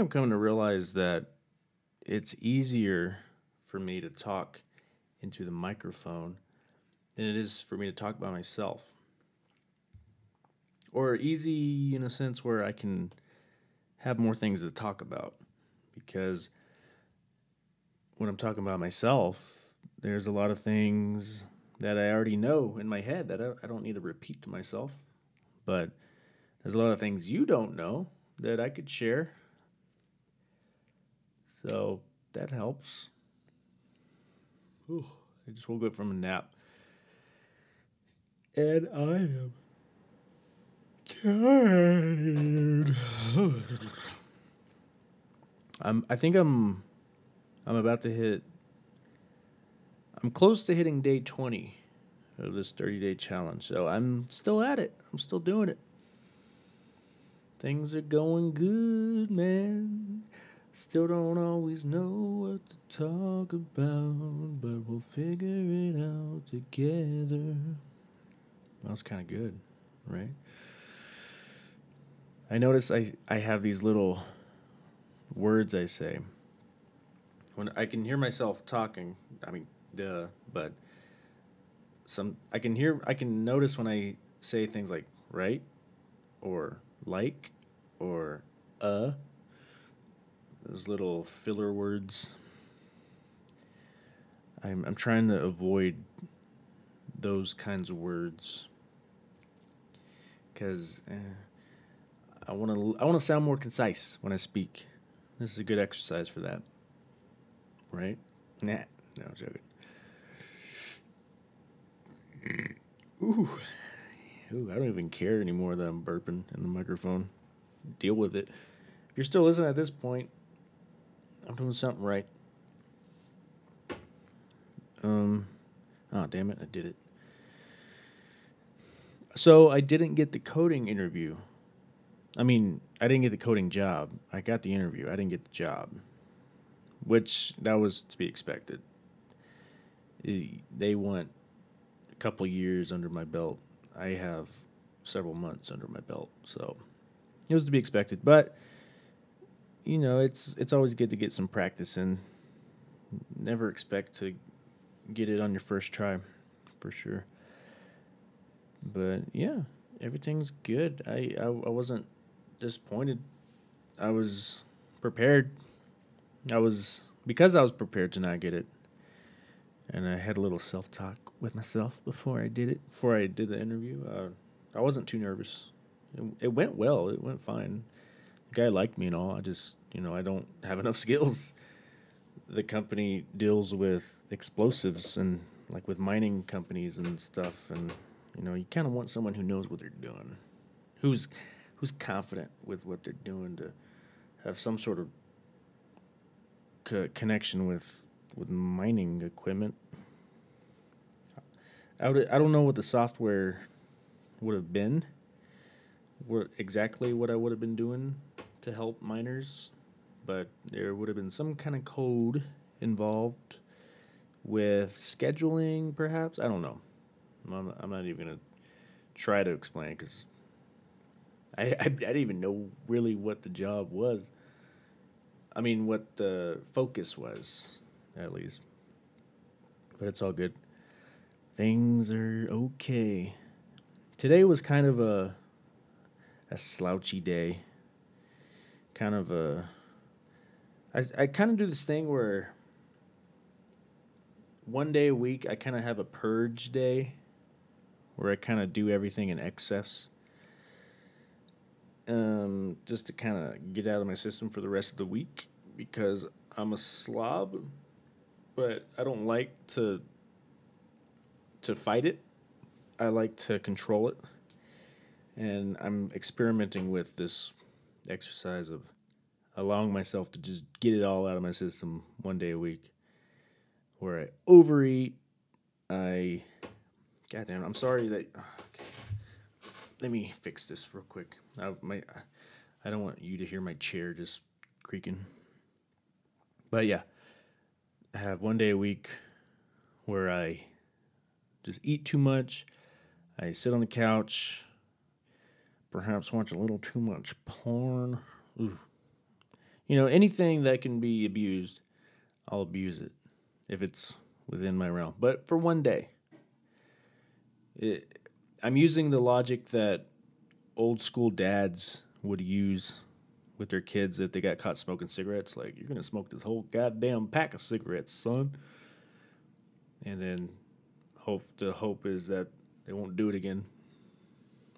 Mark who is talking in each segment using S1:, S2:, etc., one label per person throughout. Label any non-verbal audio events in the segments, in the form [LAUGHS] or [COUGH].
S1: I'm coming to realize that it's easier for me to talk into the microphone than it is for me to talk by myself. Or easy in a sense where I can have more things to talk about because when I'm talking about myself, there's a lot of things that I already know in my head that I, don't need to repeat to myself. But there's a lot of things you don't know that I could share. So that helps. Ooh, I just woke up from a nap. And I am tired. [SIGHS] I'm I think I'm I'm about to hit I'm close to hitting day 20 of this 30 day challenge. So I'm still at it. I'm still doing it. Things are going good, man. Still don't always know what to talk about, but we'll figure it out together. That was kind of good, right? I notice I, I have these little words I say. When I can hear myself talking, I mean, duh, but some I can hear I can notice when I say things like right or like or uh those little filler words. I'm I'm trying to avoid those kinds of words because eh, I want to I want to sound more concise when I speak. This is a good exercise for that. Right? Nah, no I'm joking. Ooh. Ooh, I don't even care anymore that I'm burping in the microphone. Deal with it. If you're still listening at this point, I'm doing something right. Um, oh damn it, I did it. So I didn't get the coding interview. I mean, I didn't get the coding job. I got the interview. I didn't get the job, which that was to be expected. They want a couple years under my belt. I have several months under my belt, so it was to be expected. But you know, it's it's always good to get some practice in. Never expect to get it on your first try, for sure. But yeah, everything's good. I I, I wasn't disappointed. I was prepared. I was because I was prepared to not get it. And I had a little self talk with myself before I did it. Before I did the interview, uh, I wasn't too nervous. It, it went well. It went fine the guy liked me and all. I just, you know, I don't have enough [LAUGHS] skills. The company deals with explosives and like with mining companies and stuff, and you know, you kind of want someone who knows what they're doing, who's who's confident with what they're doing to have some sort of co- connection with with mining equipment. I would I don't know what the software would have been what exactly what I would have been doing to help miners, but there would have been some kind of code involved with scheduling, perhaps. I don't know. I'm, I'm not even gonna try to explain because I, I I didn't even know really what the job was. I mean, what the focus was, at least. But it's all good. Things are okay. Today was kind of a a slouchy day. Kind of a. I, I kind of do this thing where one day a week I kind of have a purge day where I kind of do everything in excess. Um, just to kind of get out of my system for the rest of the week because I'm a slob, but I don't like to to fight it. I like to control it and I'm experimenting with this exercise of allowing myself to just get it all out of my system one day a week. Where I overeat, I, goddamn, I'm sorry that. Ah, okay. Let me fix this real quick. I my, I don't want you to hear my chair just creaking. But yeah, I have one day a week where I just eat too much. I sit on the couch perhaps watch a little too much porn. Ooh. You know, anything that can be abused, I'll abuse it if it's within my realm. But for one day, it, I'm using the logic that old school dads would use with their kids if they got caught smoking cigarettes. Like, you're going to smoke this whole goddamn pack of cigarettes, son. And then hope the hope is that they won't do it again,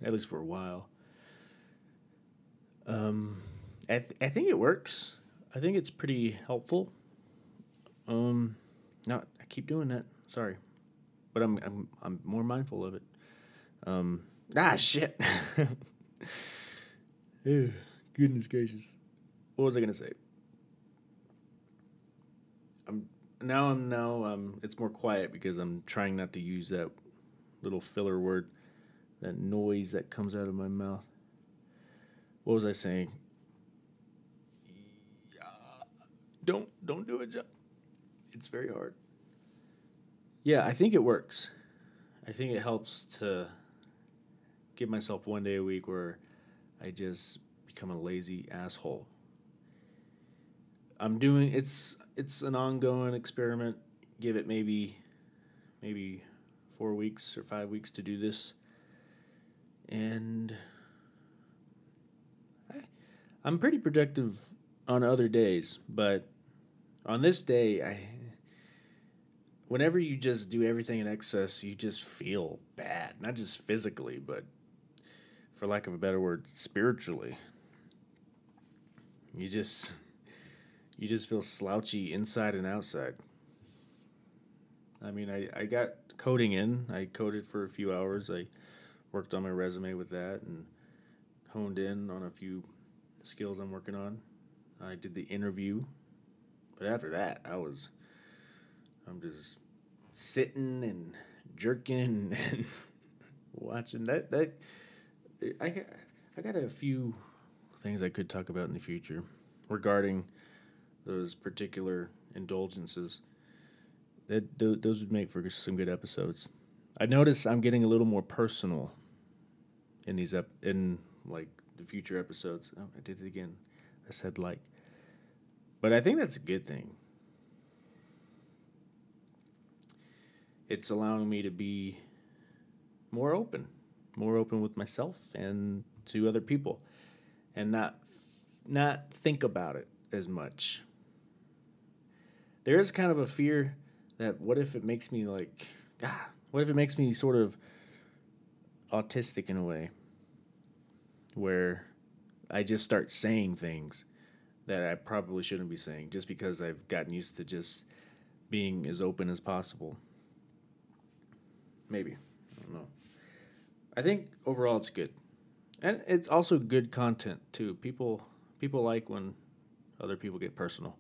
S1: at least for a while. Um, I, th- I think it works. I think it's pretty helpful. Um, no, I keep doing that. Sorry, but I'm I'm I'm more mindful of it. Um, ah, shit. [LAUGHS] Ew, goodness gracious. What was I gonna say? I'm now I'm now um it's more quiet because I'm trying not to use that little filler word, that noise that comes out of my mouth. What was I saying? Don't don't do it, John. It's very hard. Yeah, I think it works. I think it helps to give myself one day a week where I just become a lazy asshole. I'm doing it's it's an ongoing experiment. Give it maybe maybe 4 weeks or 5 weeks to do this. And I I'm pretty productive on other days, but on this day I whenever you just do everything in excess, you just feel bad, not just physically, but for lack of a better word, spiritually. You just you just feel slouchy inside and outside. I mean, I, I got coding in. I coded for a few hours. I worked on my resume with that and honed in on a few skills I'm working on. I did the interview. But after that, I was I'm just sitting and jerking [LAUGHS] and watching that that I got I got a few things I could talk about in the future regarding those particular indulgences. That those would make for some good episodes. I notice I'm getting a little more personal in these ep- in like the future episodes. Oh, I did it again. I said like. But I think that's a good thing. It's allowing me to be more open, more open with myself and to other people and not not think about it as much. There is kind of a fear that what if it makes me like ah, what if it makes me sort of autistic in a way where I just start saying things that I probably shouldn't be saying just because I've gotten used to just being as open as possible. Maybe. I don't know. I think overall it's good. And it's also good content too. People people like when other people get personal.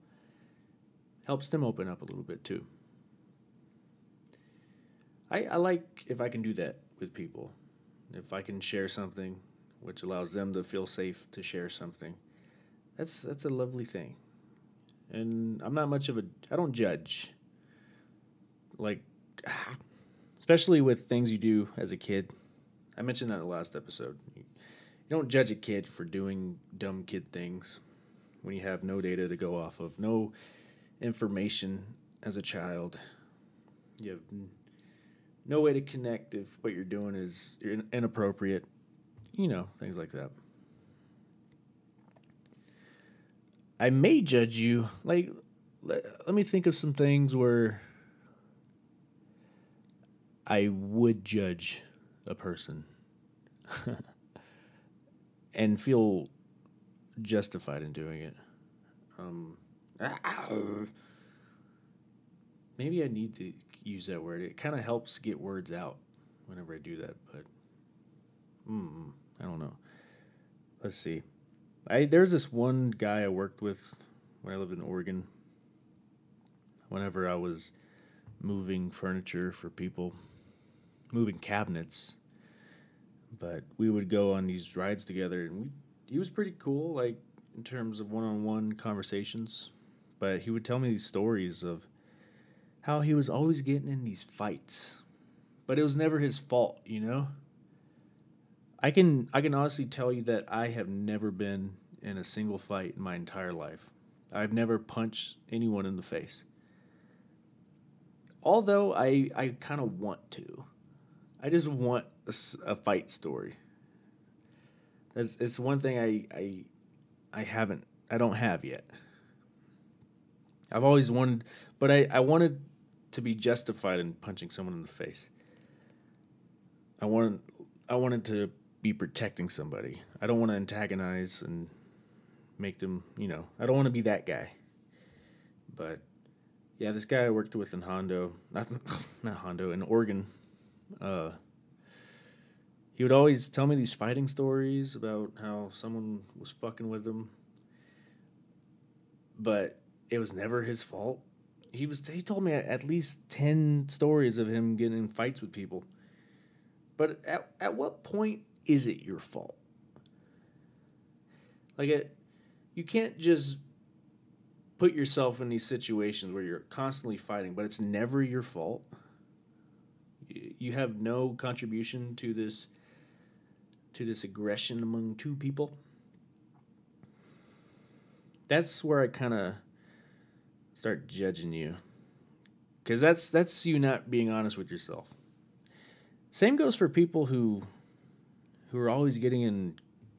S1: Helps them open up a little bit too. I, I like if I can do that with people. If I can share something which allows them to feel safe to share something. That's that's a lovely thing. And I'm not much of a I don't judge. Like [SIGHS] especially with things you do as a kid. I mentioned that in the last episode. You don't judge a kid for doing dumb kid things when you have no data to go off of, no information as a child. You have no way to connect if what you're doing is inappropriate, you know, things like that. I may judge you. Like, let, let me think of some things where I would judge a person [LAUGHS] and feel justified in doing it. Um, [COUGHS] maybe I need to use that word. It kind of helps get words out whenever I do that, but mm, I don't know. Let's see. I there's this one guy I worked with when I lived in Oregon. Whenever I was moving furniture for people, moving cabinets, but we would go on these rides together, and we he was pretty cool, like in terms of one on one conversations. But he would tell me these stories of how he was always getting in these fights, but it was never his fault, you know. I can I can honestly tell you that I have never been in a single fight in my entire life. I've never punched anyone in the face. Although I, I kind of want to. I just want a, a fight story. That's it's one thing I, I I haven't I don't have yet. I've always wanted but I, I wanted to be justified in punching someone in the face. I wanted I wanted to be protecting somebody. I don't want to antagonize and make them, you know, I don't want to be that guy. But yeah, this guy I worked with in Hondo, not [LAUGHS] not Hondo, in Oregon, uh, he would always tell me these fighting stories about how someone was fucking with him, but it was never his fault. He was he told me at least ten stories of him getting in fights with people. But at at what point is it your fault? Like it, you can't just put yourself in these situations where you're constantly fighting, but it's never your fault. You have no contribution to this to this aggression among two people. That's where I kind of start judging you. Cuz that's that's you not being honest with yourself. Same goes for people who who are always getting in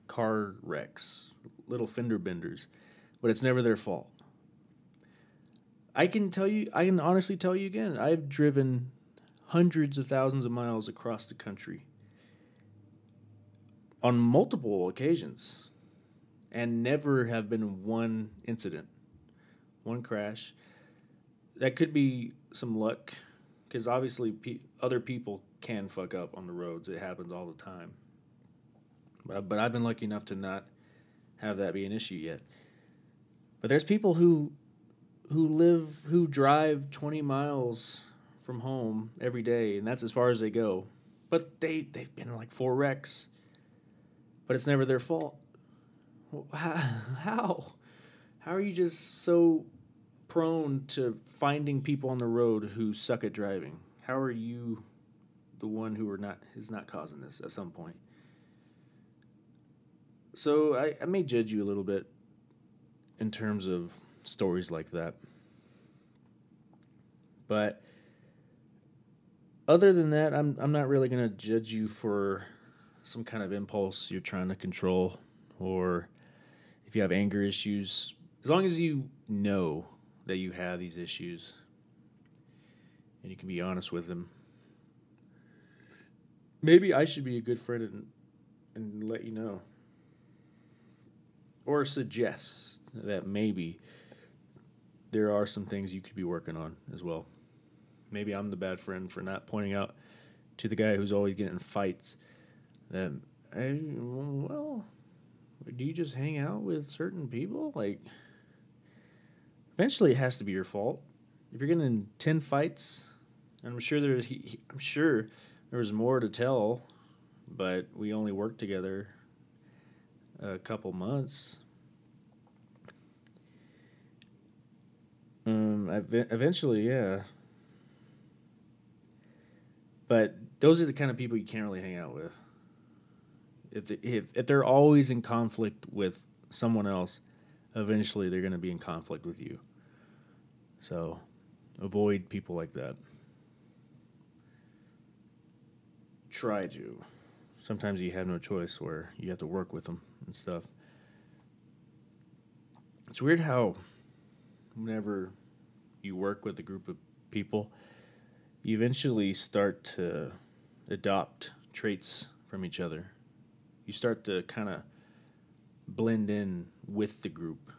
S1: car wrecks, little fender benders, but it's never their fault. I can tell you, I can honestly tell you again, I've driven hundreds of thousands of miles across the country on multiple occasions and never have been one incident, one crash. That could be some luck because obviously pe- other people can fuck up on the roads. It happens all the time. But, I've been lucky enough to not have that be an issue yet. But there's people who who live who drive 20 miles from home every day and that's as far as they go. But they they've been like four wrecks but it's never their fault. [LAUGHS] How? How are you just so prone to finding people on the road who suck at driving? How are you the one who are not is not causing this at some point so I, I may judge you a little bit in terms of stories like that. But other than that, I'm I'm not really gonna judge you for some kind of impulse you're trying to control or if you have anger issues. As long as you know that you have these issues and you can be honest with them. Maybe I should be a good friend and and let you know. Or suggests that maybe there are some things you could be working on as well. Maybe I'm the bad friend for not pointing out to the guy who's always getting fights that, well, do you just hang out with certain people? Like, eventually it has to be your fault. If you're getting in 10 fights, I'm sure there's, I'm sure there was more to tell, but we only worked together a couple months Um, eventually, yeah. But those are the kind of people you can't really hang out with. If if if they're always in conflict with someone else, eventually they're going to be in conflict with you. So, avoid people like that. Try to. Sometimes you have no choice where you have to work with them and stuff. It's weird how whenever you work with a group of people, you eventually start to adopt traits from each other. You start to kind of blend in with the group.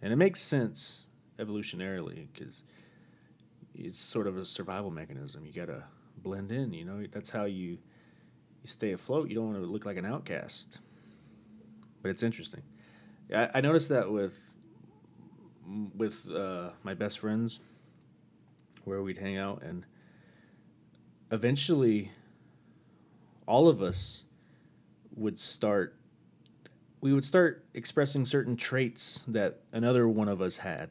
S1: And it makes sense evolutionarily because it's sort of a survival mechanism. You got to blend in, you know, that's how you you stay afloat. You don't want to look like an outcast. But it's interesting. I, I noticed that with with uh, my best friends where we'd hang out and eventually all of us would start we would start expressing certain traits that another one of us had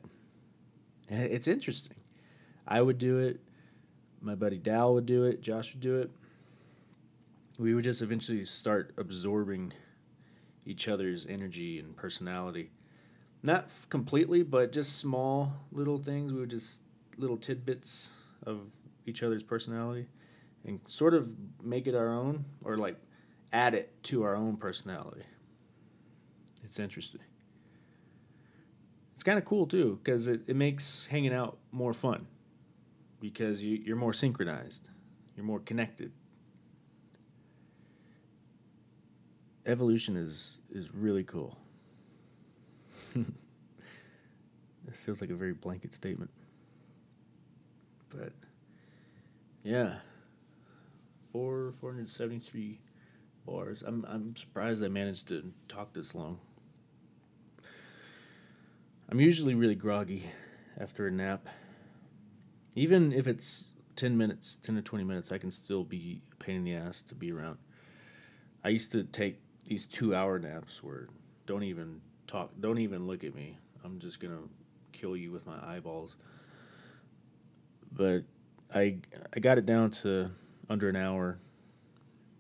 S1: it's interesting i would do it my buddy dal would do it josh would do it we would just eventually start absorbing each other's energy and personality not f- completely, but just small little things. We would just little tidbits of each other's personality and sort of make it our own or like add it to our own personality. It's interesting. It's kind of cool too because it, it makes hanging out more fun because you, you're more synchronized, you're more connected. Evolution is, is really cool. [LAUGHS] it feels like a very blanket statement. But yeah, four four hundred seventy three bars. I'm I'm surprised I managed to talk this long. I'm usually really groggy after a nap. Even if it's ten minutes, ten to twenty minutes, I can still be a pain in the ass to be around. I used to take these two hour naps where don't even talk, don't even look at me. I'm just gonna kill you with my eyeballs but I I got it down to under an hour,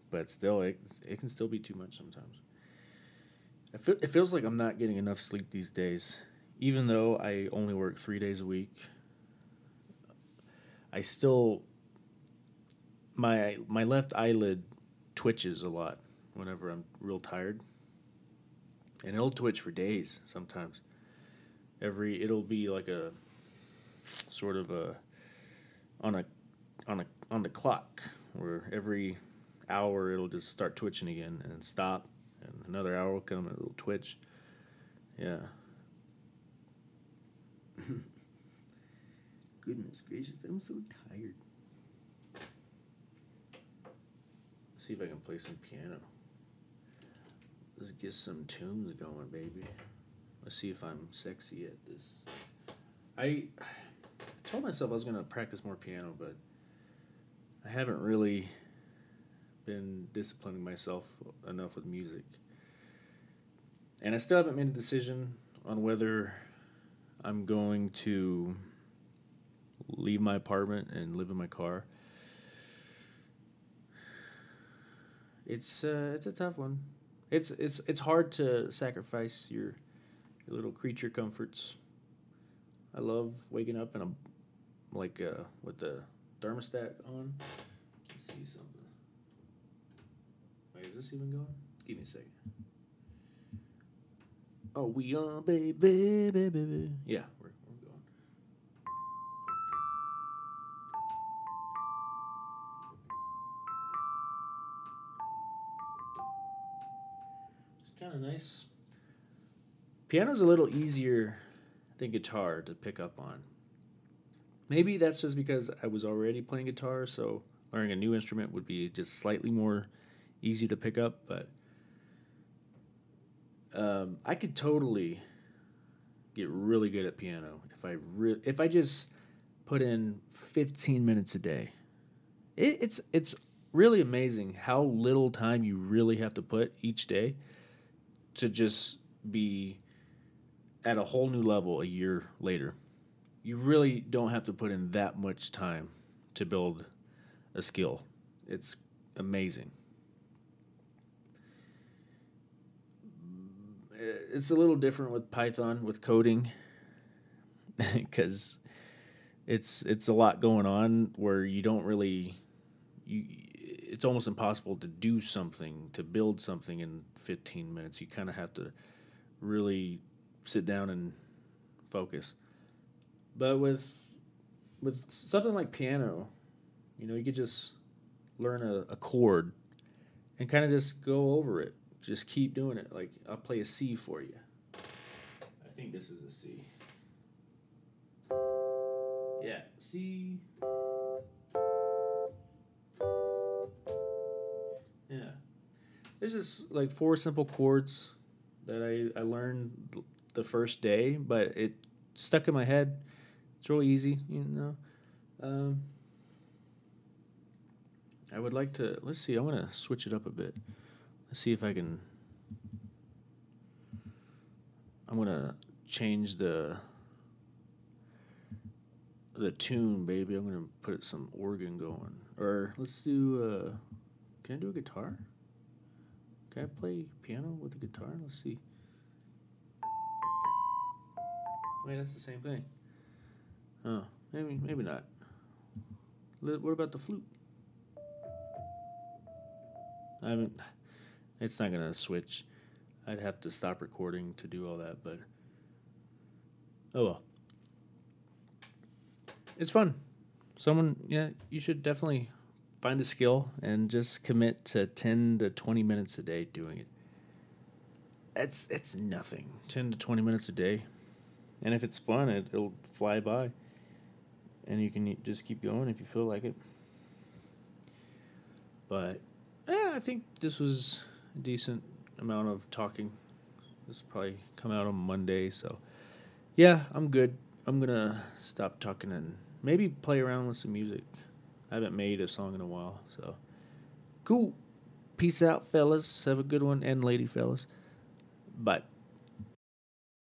S1: but still it it can still be too much sometimes. I feel, it feels like I'm not getting enough sleep these days, even though I only work three days a week. I still my my left eyelid twitches a lot whenever I'm real tired, and it'll twitch for days sometimes. Every it'll be like a sort of a on a on a on the clock where every hour it'll just start twitching again and stop and another hour will come and it'll twitch. Yeah. [LAUGHS] Goodness gracious, I'm so tired. Let's see if I can play some piano. Let's get some tunes going, baby. Let's see if I'm sexy at this. I told myself I was to practice more piano, but I haven't really been disciplining myself enough with music. And I still haven't made a decision on whether I'm going to leave my apartment and live in my car. It's uh, it's a tough one. It's it's it's hard to sacrifice your, your little creature comforts. I love waking up in a like uh, with the thermostat on. Let's see something. Wait, is this even going? Give me a second. Oh, we are, baby, baby, baby. Yeah, nice. Piano's a little easier than guitar to pick up on. Maybe that's just because I was already playing guitar, so learning a new instrument would be just slightly more easy to pick up. But um, I could totally get really good at piano if I re- if I just put in 15 minutes a day. It, it's it's really amazing how little time you really have to put each day to just be at a whole new level a year later you really don't have to put in that much time to build a skill. It's amazing. Uh, it's a little different with Python with coding [LAUGHS] because it's it's a lot going on where you don't really you it's almost impossible to do something to build something in 15 minutes. You kind of have to really sit down and focus. But with with something like piano, you know, you could just learn a, a chord and kind of just go over it. Just keep doing it. Like I'll play a C for you. I think this is a C. Yeah, C. Yeah. There's just like four simple chords that I, I learned the first day, but it stuck in my head it's real easy, you know. Um, I would like to. Let's see. I want to switch it up a bit. Let's see if I can. I'm gonna change the the tune, baby. I'm gonna put some organ going. Or let's do. Uh, can I do a guitar? Can I play piano with a guitar? Let's see. Wait, that's the same thing. Oh, maybe maybe not. What about the flute? I haven't. it's not gonna switch. I'd have to stop recording to do all that, but oh well. It's fun. Someone, yeah, you should definitely find a skill and just commit to ten to twenty minutes a day doing it. It's it's nothing. Ten to twenty minutes a day, and if it's fun, it, it'll fly by. And you can just keep going if you feel like it. But yeah, I think this was a decent amount of talking. This will probably come out on Monday, so yeah, I'm good. I'm gonna stop talking and maybe play around with some music. I haven't made a song in a while, so cool. Peace out, fellas. Have a good one, and lady fellas. Bye.